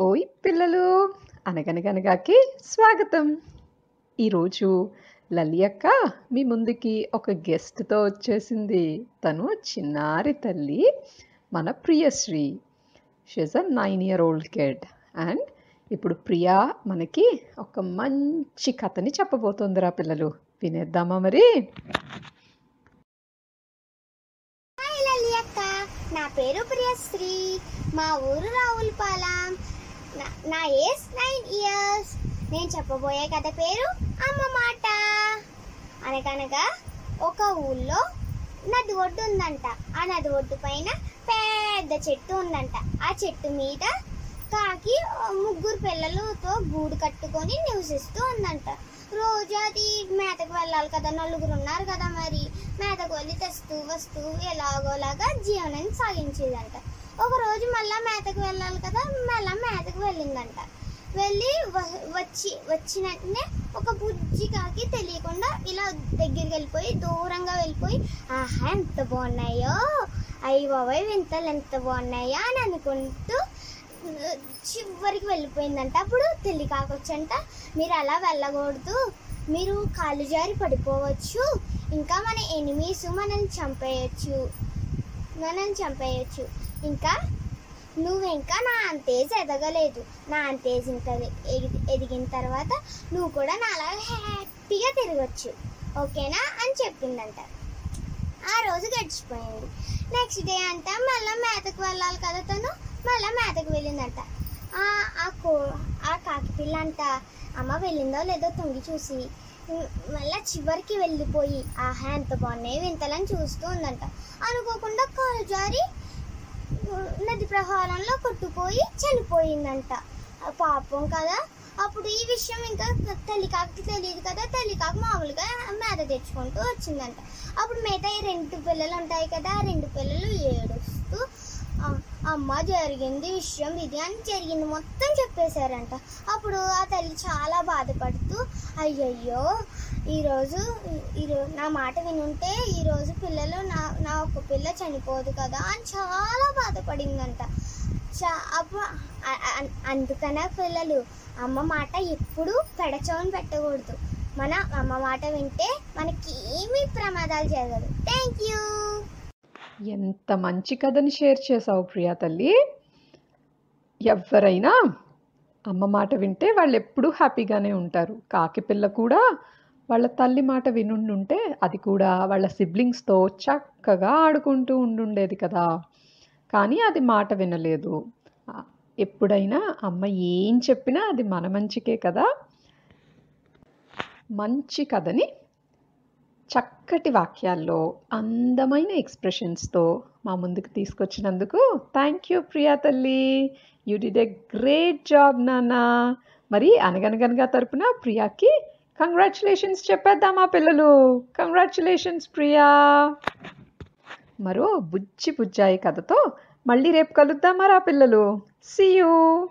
ఓయ్ పిల్లలు. అనగనగనగాకి స్వాగతం. ఈరోజు లలి అక్క మీ ముందుకి ఒక గెస్ట్తో వచ్చేసింది. తను చిన్నారి తల్లి మన Priyasri. She's a nine year old kid and ఇప్పుడు ప్రియా మనకి ఒక మంచి కథని చెప్పబోతోందిరా పిల్లలు. వినేద్దామా మరి? నా పేరు ప్రియశ్రీ. మా ఊరు రావులపాలెం. నా- నా ఏజ్ నైన్ ఇయర్స్. నేను చెప్పబోయే కథ పేరు అమ్మ మాట అనగనగా ఒక ఊళ్ళో నది ఒడ్డు ఉందంట. ఆ నది ఒడ్డు పైన పెద్ద చెట్టు ఉందంట. ఆ చెట్టు మీద కాకి ముగ్గురు పిల్లలతో గూడు కట్టుకొని నివసిస్తూ ఉందంట. రోజు అది మేతకు వెళ్ళాలి కదా నలుగురు ఉన్నారు కదా మరి. మేతకు వెళ్ళి తెస్తూ వస్తూ ఎలాగోలాగా జీవనాన్ని సాగించేదంట. ఒకరోజు మళ్ళీ మేతకు వెళ్ళాలి కదా దగ్గరకు వెళ్ళిందంట. వెళ్ళి వచ్చి వచ్చినట్టునే ఒక బుజ్జి కాకి తెలియకుండా ఇలా దగ్గరికి వెళ్ళిపోయి దూరంగా వెళ్ళిపోయి ఆహా ఎంత బాగున్నాయో! అయ్యి బాబాయ్ వింతలు ఎంత బాగున్నాయో? అని అనుకుంటూ చివరికి వెళ్ళిపోయిందంట. అప్పుడు తెల్లి కాకొచ్చంట మీరు అలా వెళ్ళకూడదు. మీరు కాలు జారి పడిపోవచ్చు. ఇంకా మన ఎనిమీస్ మనల్ని చంపేయచ్చు. మనల్ని చంపేయచ్చు. ఇంకా నువ్వు ఇంకా నా అంతేజ్ ఎదగలేదు. నా అంతేజ్ ఇంకా ఎగి- ఎదిగిన తర్వాత నువ్వు కూడా నాలా హ్యాపీగా తిరగచ్చు. ఓకేనా? అని చెప్పిందంట. ఆ రోజు గడిచిపోయింది. నెక్స్ట్ డే అంట మళ్ళీ మేతకు వెళ్ళాలి కదా తను. మళ్ళీ మేతకు వెళ్ళిందంట. ఆ ఆ కో ఆ కాకి పిల్ల అంట అమ్మ వెళ్ళిందో లేదో తొంగి చూసి. మళ్ళీ మళ్ళా చివరికి వెళ్ళిపోయి ఆహా ఎంత బాగున్నాయి వింతలని చూస్తూ ఉందంట. అనుకోకుండా కాలు జారి నది ప్రవాహంలో కొట్టుపోయి చనిపోయిందంట. పాపం కదా. అప్పుడు ఈ విషయం ఇంకా తల్లికాకి తెలియదు కదా. తల్లికాకు మామూలుగా మేత తెచ్చుకుంటూ వచ్చిందంట. అప్పుడు మిగతా ఈ రెండు పిల్లలు ఉంటాయి కదా. ఆ రెండు పిల్లలు ఏడుస్తూ అమ్మ జరిగింది విషయం ఇది అని జరిగింది మొత్తం చెప్పేశారంట. అప్పుడు ఆ తల్లి చాలా బాధపడుతూ అయ్యయ్యో ఈరోజు ఈరోజు నా మాట వినుంటే ఈరోజు పిల్లలు నా నా ఒక పిల్ల చనిపోదు కదా అని చాలా బాధపడిందంట. చా అప్పుడు అందుకనే పిల్లలు అమ్మ మాట ఎప్పుడు పెడచవని పెట్టకూడదు. మన అమ్మ మాట వింటే మనకి ఏమీ ప్రమాదాలు జరగదు. Thank you. ఎంత మంచి కథని షేర్ చేసావు ప్రియా తల్లి. ఎవరైనా అమ్మ మాట వింటే వాళ్ళు ఎప్పుడూ హ్యాపీగానే ఉంటారు. కాకి పిల్ల కూడా వాళ్ళ తల్లి మాట వినుండుంటే అది కూడా వాళ్ళ సిబ్లింగ్స్తో చక్కగా ఆడుకుంటూ ఉండుండేది కదా. కానీ అది మాట వినలేదు. ఎప్పుడైనా అమ్మ ఏం చెప్పినా అది మన మంచికే కదా. మంచి కథని చక్కటి వాక్యాల్లో అందమైన ఎక్స్ప్రెషన్స్తో మా ముందుకు తీసుకొచ్చినందుకు థ్యాంక్ యూ ప్రియా తల్లి. You did a great job నాన్న. మరి అనగనగనగా తరపున ప్రియాకి కంగ్రాచులేషన్స్ చెప్పేద్దామా పిల్లలు. కంగ్రాచులేషన్స్ ప్రియా. మరో బుజ్జి బుజ్జాయి కథతో మళ్ళీ రేపు కలుద్దామా రా పిల్లలు. సియూ